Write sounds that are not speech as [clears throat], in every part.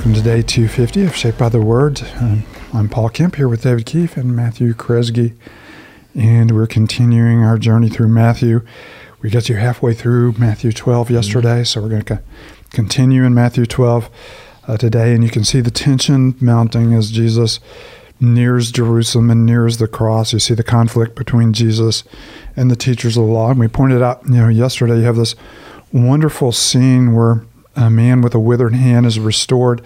Welcome to day 250 of Shaped by the Word. Um, I'm Paul Kemp here with David Keefe and Matthew Kresge, and we're continuing our journey through Matthew. We got you halfway through Matthew 12 yesterday, so we're going to continue in Matthew 12 uh, today, and you can see the tension mounting as Jesus nears Jerusalem and nears the cross. You see the conflict between Jesus and the teachers of the law. And we pointed out, you know, yesterday you have this wonderful scene where a man with a withered hand is restored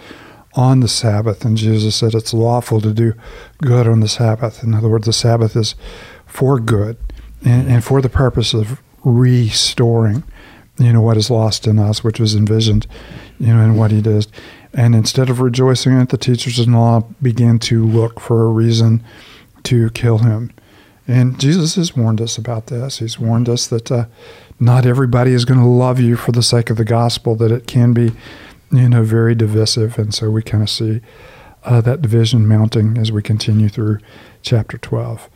on the Sabbath. And Jesus said it's lawful to do good on the Sabbath. In other words, the Sabbath is for good and, and for the purpose of restoring, you know, what is lost in us, which was envisioned, you know, in what he did. And instead of rejoicing at the teachers in law began to look for a reason to kill him. And Jesus has warned us about this. He's warned us that uh, not everybody is going to love you for the sake of the gospel, that it can be, you know, very divisive. And so we kind of see uh, that division mounting as we continue through chapter 12.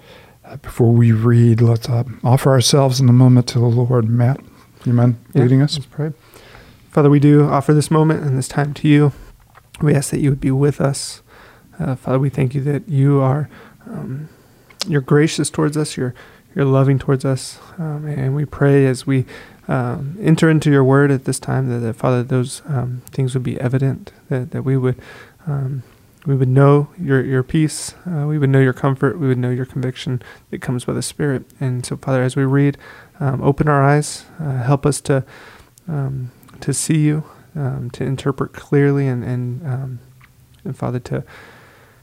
Uh, before we read, let's uh, offer ourselves in a moment to the Lord. Matt, you mind yeah, leading us? Let's pray. Father, we do offer this moment and this time to you. We ask that you would be with us. Uh, Father, we thank you that you are um, you're gracious towards us. You're you're loving towards us, um, and we pray as we um, enter into your word at this time that, that Father, those um, things would be evident. That that we would um, we would know your your peace. Uh, we would know your comfort. We would know your conviction that comes by the Spirit. And so, Father, as we read, um, open our eyes. Uh, help us to um, to see you, to interpret clearly, and and and Father to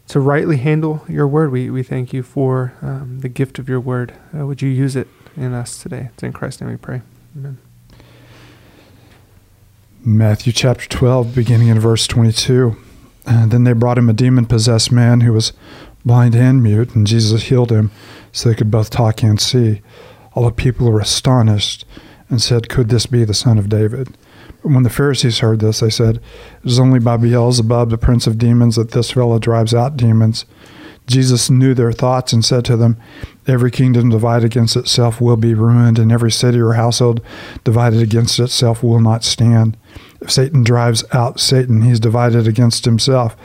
to rightly handle your word. We, we thank you for um, the gift of your word. Uh, would you use it in us today? It's in Christ's name we pray. Amen. Matthew chapter 12, beginning in verse 22. And then they brought him a demon possessed man who was blind and mute, and Jesus healed him so they could both talk and see. All the people were astonished and said, Could this be the son of David? When the Pharisees heard this, they said, It is only by Beelzebub, the prince of demons, that this fellow drives out demons. Jesus knew their thoughts and said to them, Every kingdom divided against itself will be ruined, and every city or household divided against itself will not stand. If Satan drives out Satan, he's divided against himself.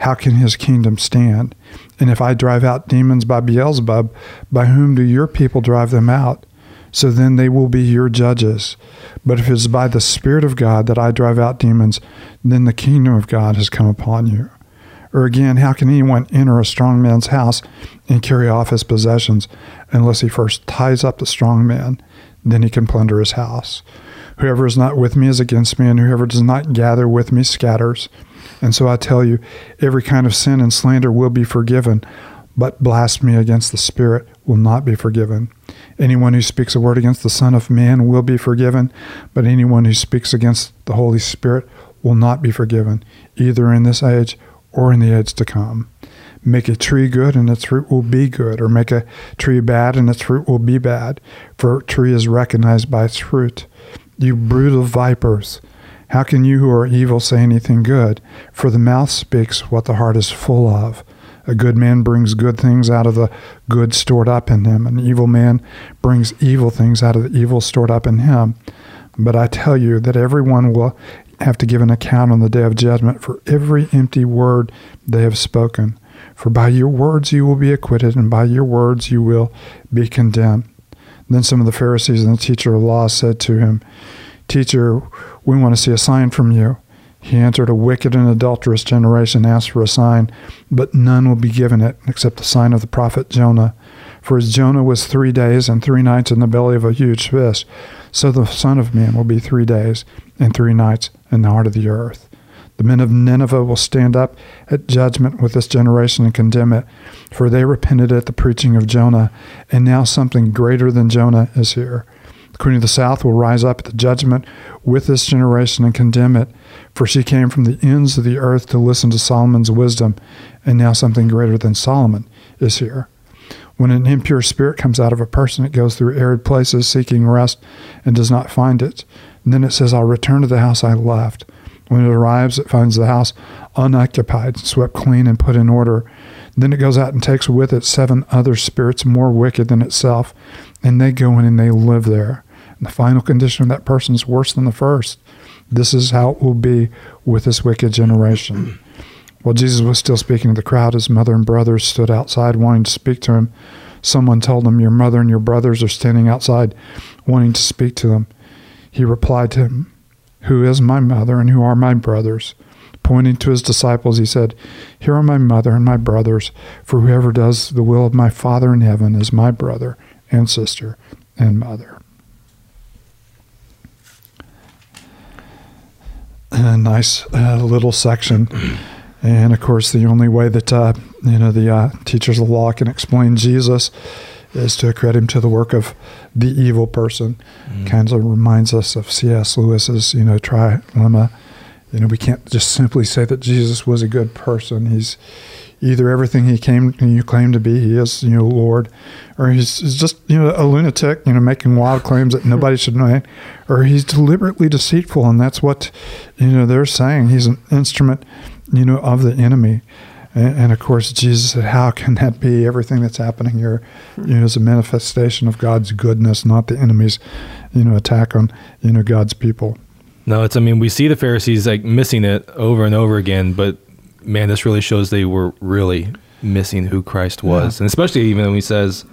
How can his kingdom stand? And if I drive out demons by Beelzebub, by whom do your people drive them out? So then they will be your judges. But if it is by the Spirit of God that I drive out demons, then the kingdom of God has come upon you. Or again, how can anyone enter a strong man's house and carry off his possessions unless he first ties up the strong man? Then he can plunder his house. Whoever is not with me is against me, and whoever does not gather with me scatters. And so I tell you, every kind of sin and slander will be forgiven, but blasphemy against the Spirit will not be forgiven. Anyone who speaks a word against the Son of Man will be forgiven, but anyone who speaks against the Holy Spirit will not be forgiven, either in this age or in the age to come. Make a tree good, and its fruit will be good, or make a tree bad, and its fruit will be bad, for a tree is recognized by its fruit. You of vipers, how can you who are evil say anything good? For the mouth speaks what the heart is full of. A good man brings good things out of the good stored up in him. An evil man brings evil things out of the evil stored up in him. But I tell you that everyone will have to give an account on the day of judgment for every empty word they have spoken. For by your words you will be acquitted, and by your words you will be condemned. Then some of the Pharisees and the teacher of law said to him, Teacher, we want to see a sign from you. He answered, A wicked and adulterous generation asks for a sign, but none will be given it except the sign of the prophet Jonah. For as Jonah was three days and three nights in the belly of a huge fish, so the Son of Man will be three days and three nights in the heart of the earth. The men of Nineveh will stand up at judgment with this generation and condemn it, for they repented at the preaching of Jonah, and now something greater than Jonah is here. The queen of the south will rise up at the judgment with this generation and condemn it, for she came from the ends of the earth to listen to Solomon's wisdom, and now something greater than Solomon is here. When an impure spirit comes out of a person, it goes through arid places seeking rest and does not find it. And then it says, I'll return to the house I left. When it arrives, it finds the house unoccupied, swept clean, and put in order. Then it goes out and takes with it seven other spirits more wicked than itself, and they go in and they live there. And the final condition of that person is worse than the first. This is how it will be with this wicked generation. While Jesus was still speaking to the crowd, his mother and brothers stood outside wanting to speak to him. Someone told him, Your mother and your brothers are standing outside wanting to speak to them. He replied to him, Who is my mother and who are my brothers? Pointing to his disciples, he said, Here are my mother and my brothers, for whoever does the will of my Father in heaven is my brother and sister and mother. A nice uh, little section. And of course, the only way that uh, you know the uh, teachers of the law can explain Jesus is to accredit him to the work of the evil person. Mm. Kind of reminds us of C.S. Lewis's you know trilemma. You know, we can't just simply say that Jesus was a good person. He's either everything he came you claim to be, he is, you know, Lord, or he's, he's just, you know, a lunatic, you know, making wild claims that nobody should know, or he's deliberately deceitful, and that's what, you know, they're saying. He's an instrument, you know, of the enemy. And, and of course, Jesus said, "How can that be? Everything that's happening here, you know, is a manifestation of God's goodness, not the enemy's, you know, attack on, you know, God's people." No, it's. I mean, we see the Pharisees like missing it over and over again, but man, this really shows they were really missing who Christ was, yeah. and especially even when he says,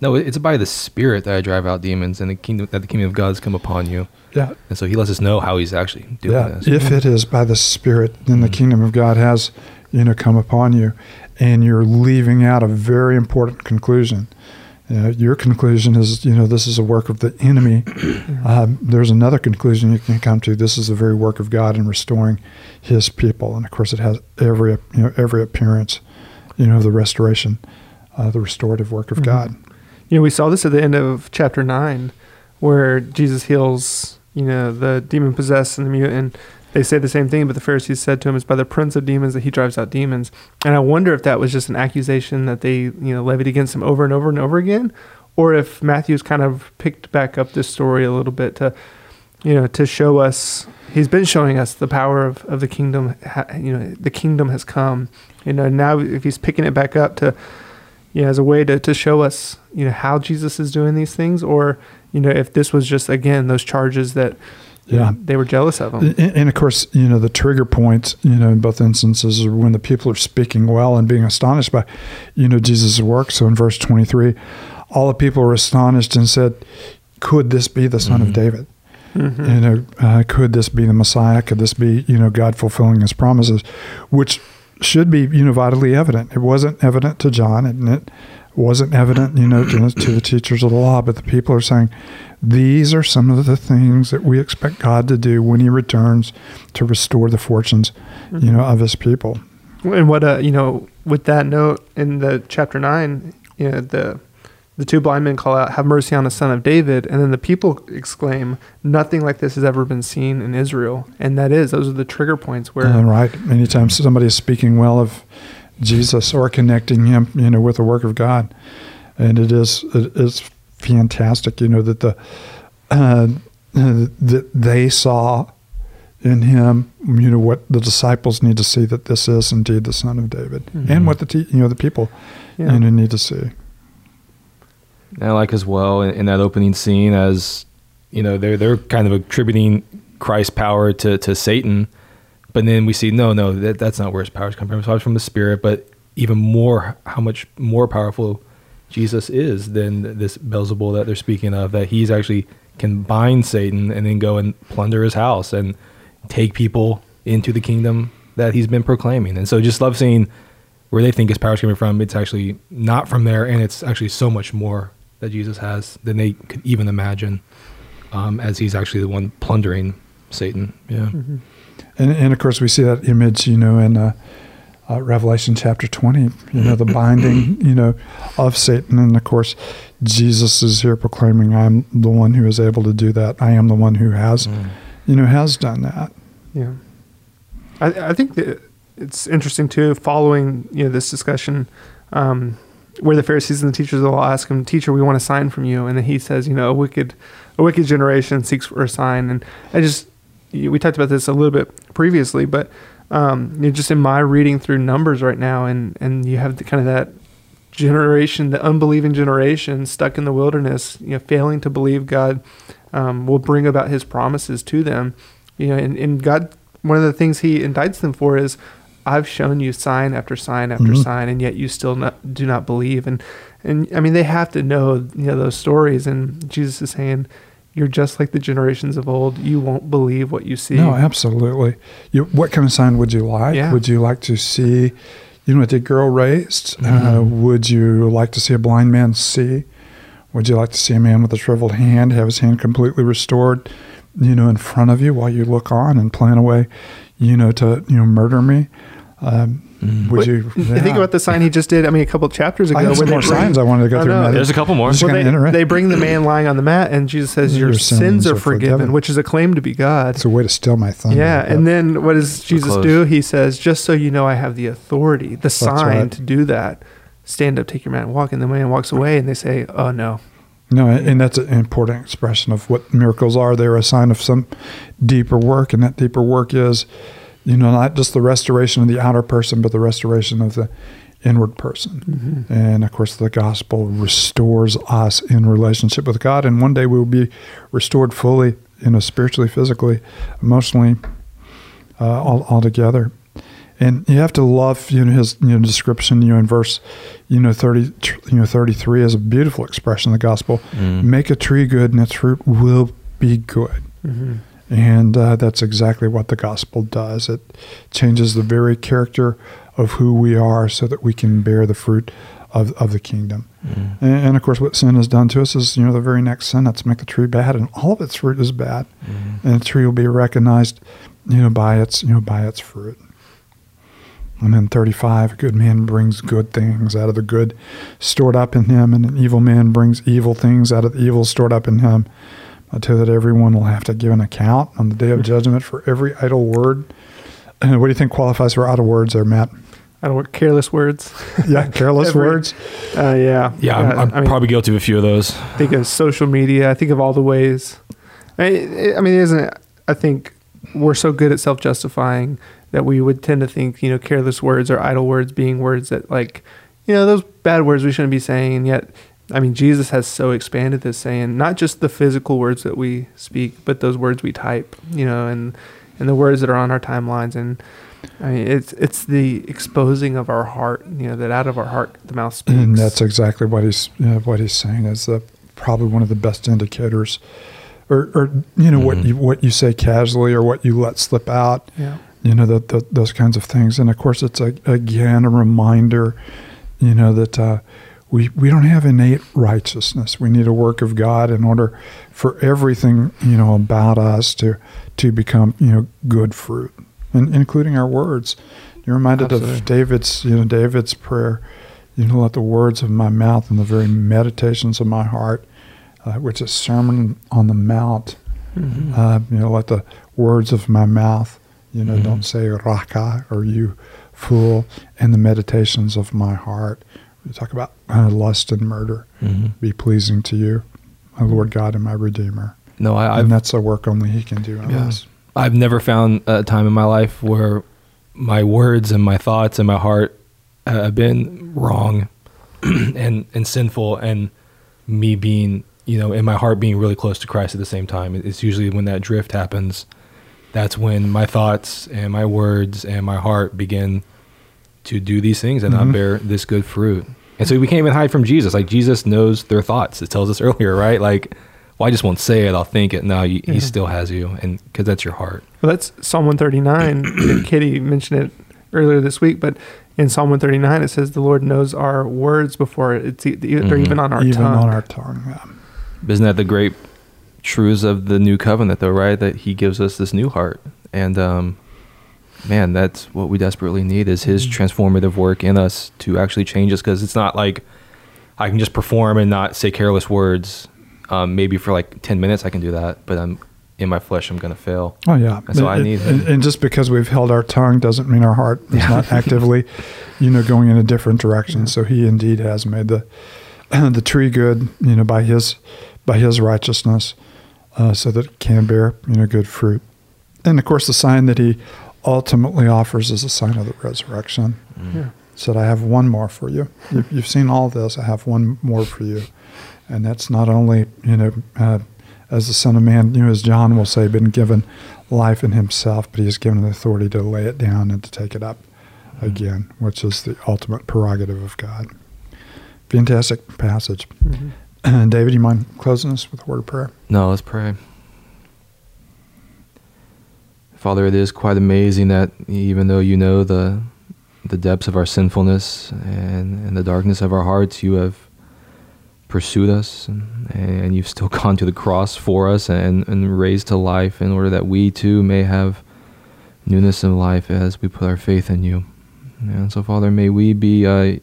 "No, it's by the Spirit that I drive out demons, and the kingdom that the kingdom of God has come upon you." Yeah, and so he lets us know how he's actually doing yeah. this. If it is by the Spirit, then mm-hmm. the kingdom of God has, you know, come upon you, and you're leaving out a very important conclusion. Uh, your conclusion is, you know, this is a work of the enemy. [clears throat] Um, there's another conclusion you can come to. This is the very work of God in restoring His people, and of course, it has every, you know, every appearance, you know, of the restoration, uh, the restorative work of mm-hmm. God. You know, we saw this at the end of chapter nine, where Jesus heals, you know, the demon possessed and the mute, and they say the same thing, but the Pharisees said to him, "It's by the prince of demons that he drives out demons." And I wonder if that was just an accusation that they, you know, levied against him over and over and over again, or if Matthew's kind of picked back up this story a little bit to, you know, to show us. He's been showing us the power of, of the kingdom. You know, the kingdom has come. You know, now if he's picking it back up to, you know, as a way to to show us, you know, how Jesus is doing these things, or you know, if this was just again those charges that yeah, they were jealous of him. And, and, of course, you know, the trigger points, you know, in both instances are when the people are speaking well and being astonished by, you know, Jesus' work. So in verse 23, all the people were astonished and said, Could this be the son mm-hmm. of David? Mm-hmm. You know, uh, could this be the Messiah? Could this be, you know, God fulfilling his promises? Which should be, you know, vitally evident. It wasn't evident to John, and it wasn't evident, you know, to, to the teachers of the law, but the people are saying, these are some of the things that we expect God to do when He returns to restore the fortunes, mm-hmm. you know, of His people. And what, uh, you know, with that note in the chapter nine, you know, the the two blind men call out, "Have mercy on the son of David," and then the people exclaim, "Nothing like this has ever been seen in Israel." And that is, those are the trigger points where, uh, right. Anytime somebody is speaking well of Jesus or connecting him, you know, with the work of God, and it is it is fantastic. You know that the uh, that they saw in him, you know, what the disciples need to see that this is indeed the Son of David, mm-hmm. and what the te- you know the people yeah. you know, need to see. And I like as well in, in, that opening scene as you know they're they're kind of attributing Christ's power to to Satan, but then we see no no that that's not where his powers come from. It's comes from the Spirit, but even more how much more powerful Jesus is than this Beelzebul that they're speaking of, that he's actually can bind Satan and then go and plunder his house and take people into the kingdom that he's been proclaiming. And so just love seeing where they think his power's coming from. It's actually not from there, and it's actually so much more that Jesus has than they could even imagine, um, as he's actually the one plundering Satan. Yeah. Mm-hmm. And, and of course, we see that image, you know, in uh, uh, Revelation chapter 20, you know, the [clears throat] binding, you know, of Satan. And of course, Jesus is here proclaiming, I'm the one who is able to do that. I am the one who has, mm. you know, has done that. Yeah. I, I think that it's interesting too, following, you know, this discussion, um, where the Pharisees and the teachers will ask him, teacher, we want a sign from you. And then he says, you know, a wicked, a wicked generation seeks for a sign. And I just, we talked about this a little bit previously, but um, you know, just in my reading through numbers right now, and and you have the, kind of that generation, the unbelieving generation stuck in the wilderness, you know, failing to believe God um, will bring about His promises to them. You know, and, and God, one of the things He indicts them for is, I've shown you sign after sign after Mhm. sign, and yet you still not, do not believe. And and I mean, they have to know you know those stories. And Jesus is saying, "You're just like the generations of old. You won't believe what you see." No, absolutely. You, what kind of sign would you like? Yeah. Would you like to see, you know, a dead girl raised? Uh, Mhm. would you like to see a blind man see? Would you like to see a man with a shriveled hand have his hand completely restored, you know, in front of you while you look on and plan a way, you know, to you know murder me? Um, Mhm. would But you Think about the sign he just did. I mean, a couple chapters ago, I some more bring- signs I wanted to go through. know. There's a couple more. Well, they, enter it. they bring the man lying on the mat, and Jesus says, "Your, Your sins, sins are are forgiven,", forgiven. which is a claim to be God. It's a way to steal my thunder. Yeah, and then what does Jesus close. do? He says, "Just so you know, I have the authority, the sign right. to do that. Stand up, take your mat, and walk." And the man walks away, and they say, "Oh no." No, and that's an important expression of what miracles are. They're a sign of some deeper work, and that deeper work is, you know, not just the restoration of the outer person, but the restoration of the inward person. And of course, the gospel restores us in relationship with God, and one day we will be restored fully, you know, spiritually, physically, emotionally, uh, all, all together. And you have to love, you know, his you know description, you know, in verse, you know, thirty, you know, thirty-three is a beautiful expression of the gospel. Mm. Make a tree good, and its fruit will be good. Mm-hmm. And uh, that's exactly what the gospel does. It changes the very character of who we are so that we can bear the fruit of, of the kingdom. Mm. And, and of course, what sin has done to us is, you know, the very next sentence make the tree bad, and all of its fruit is bad. Mm. And the tree will be recognized, you know, by its, you know, by its fruit. And then 35, a good man brings good things out of the good stored up in him, and an evil man brings evil things out of the evil stored up in him. I tell you that everyone will have to give an account on the day of judgment for every idle word. And [clears throat] what do you think qualifies for idle words there, Matt? I don't want careless words. [laughs] Yeah, careless Every- words. Uh, yeah, Yeah, I'm, I'm I mean, probably guilty of a few of those. think of social media. I think of all the ways. I mean, I mean, isn't it? I think we're so good at self-justifying that we would tend to think, you know, careless words or idle words being words that, like, you know, those bad words we shouldn't be saying. And yet, I mean, Jesus has so expanded this, saying not just the physical words that we speak, but those words we type, you know, and and the words that are on our timelines. And I mean, it's it's the exposing of our heart, you know, that out of our heart the mouth speaks. And that's exactly what he's you know, what he's saying is the probably one of the best indicators, or, or you know what Mhm. you what you say casually or what you let slip out. yeah. You know that that those kinds of things. And of course, it's a, again a reminder, you know that uh, we we don't have innate righteousness. We need a work of God in order for everything you know about us to to become you know good fruit, and including our words. You're reminded Absolutely. of David's you know David's prayer. You know, let the words of my mouth and the very meditations of my heart, uh, which is Sermon on the Mount. Mhm. Uh, you know, let the words of my mouth, you know, Mhm. don't say raka or you fool, and the meditations of my heart. We talk about uh, lust and murder Mhm. be pleasing to you, my Lord God and my Redeemer. No, I, I've and that's a work only He can do in Yeah. us. I've never found a time in my life where my words and my thoughts and my heart uh, have been wrong [clears throat] and and sinful, and me being you know in my heart being really close to Christ at the same time. It's usually when that drift happens. That's when my thoughts and my words and my heart begin to do these things and Mhm. not bear this good fruit. And so we can't even hide from Jesus. Like Jesus knows their thoughts. It tells us [laughs] earlier, right? Like, well, I just won't say it. I'll think it. No, he, Yeah. he still has you, and because that's your heart. Well, that's Psalm 139. [clears throat] and Kitty mentioned it earlier this week, but in Psalm 139 it says the Lord knows our words before it's e- they're Mhm. even on our Even tongue. on our tongue. yeah. Isn't that the great truths of the new covenant, though, right? That He gives us this new heart, and um, man, that's what we desperately need is His Mhm. transformative work in us to actually change us. Because it's not like I can just perform and not say careless words. Um, maybe for like ten minutes I can do that, but I'm in my flesh. I'm gonna fail. Oh yeah. That's why I And- need and, and just because we've held our tongue doesn't mean our heart is Yeah. not [laughs] actively, you know, going in a different direction. Yeah. So He indeed has made the [clears throat] the tree good, you know, by His by His righteousness, uh, so that it can bear you know good fruit. And of course, the sign that He ultimately offers is a sign of the resurrection. Yeah. Said, "I have one more for you. You've, you've seen all this. I have one more for you." And that's not only you know uh, as the Son of Man, you know, as John will say, been given life in himself, but he is given the authority to lay it down and to take it up again, which is the ultimate prerogative of God. Fantastic passage. Mm-hmm. [clears throat] David, you mind closing us with a word of prayer? No, let's pray. Father, it is quite amazing that even though you know the the depths of our sinfulness and, and the darkness of our hearts, you have pursued us and, and you've still [laughs] gone to the cross for us and, and raised to life in order that we too may have newness of life as we put our faith in you. And so, Father, may we be a,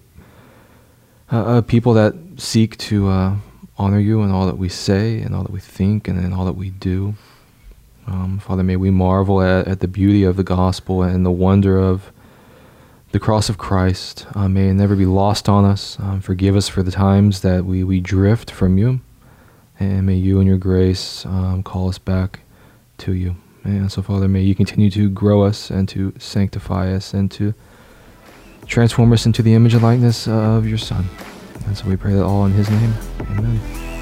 a people that seek to uh, honor you in all that we say and all that we think and in all that we do. Um, Father, may we marvel at, at, the beauty of the gospel and the wonder of the cross of Christ. Uh, may it never be lost on us. Um, forgive us for the times that we, we drift from you. And may you and your grace um, call us back to you. And so, Father, may you continue to grow us and to sanctify us and to transform us into the image and likeness of your Son. And so we pray that all in his name. Amen.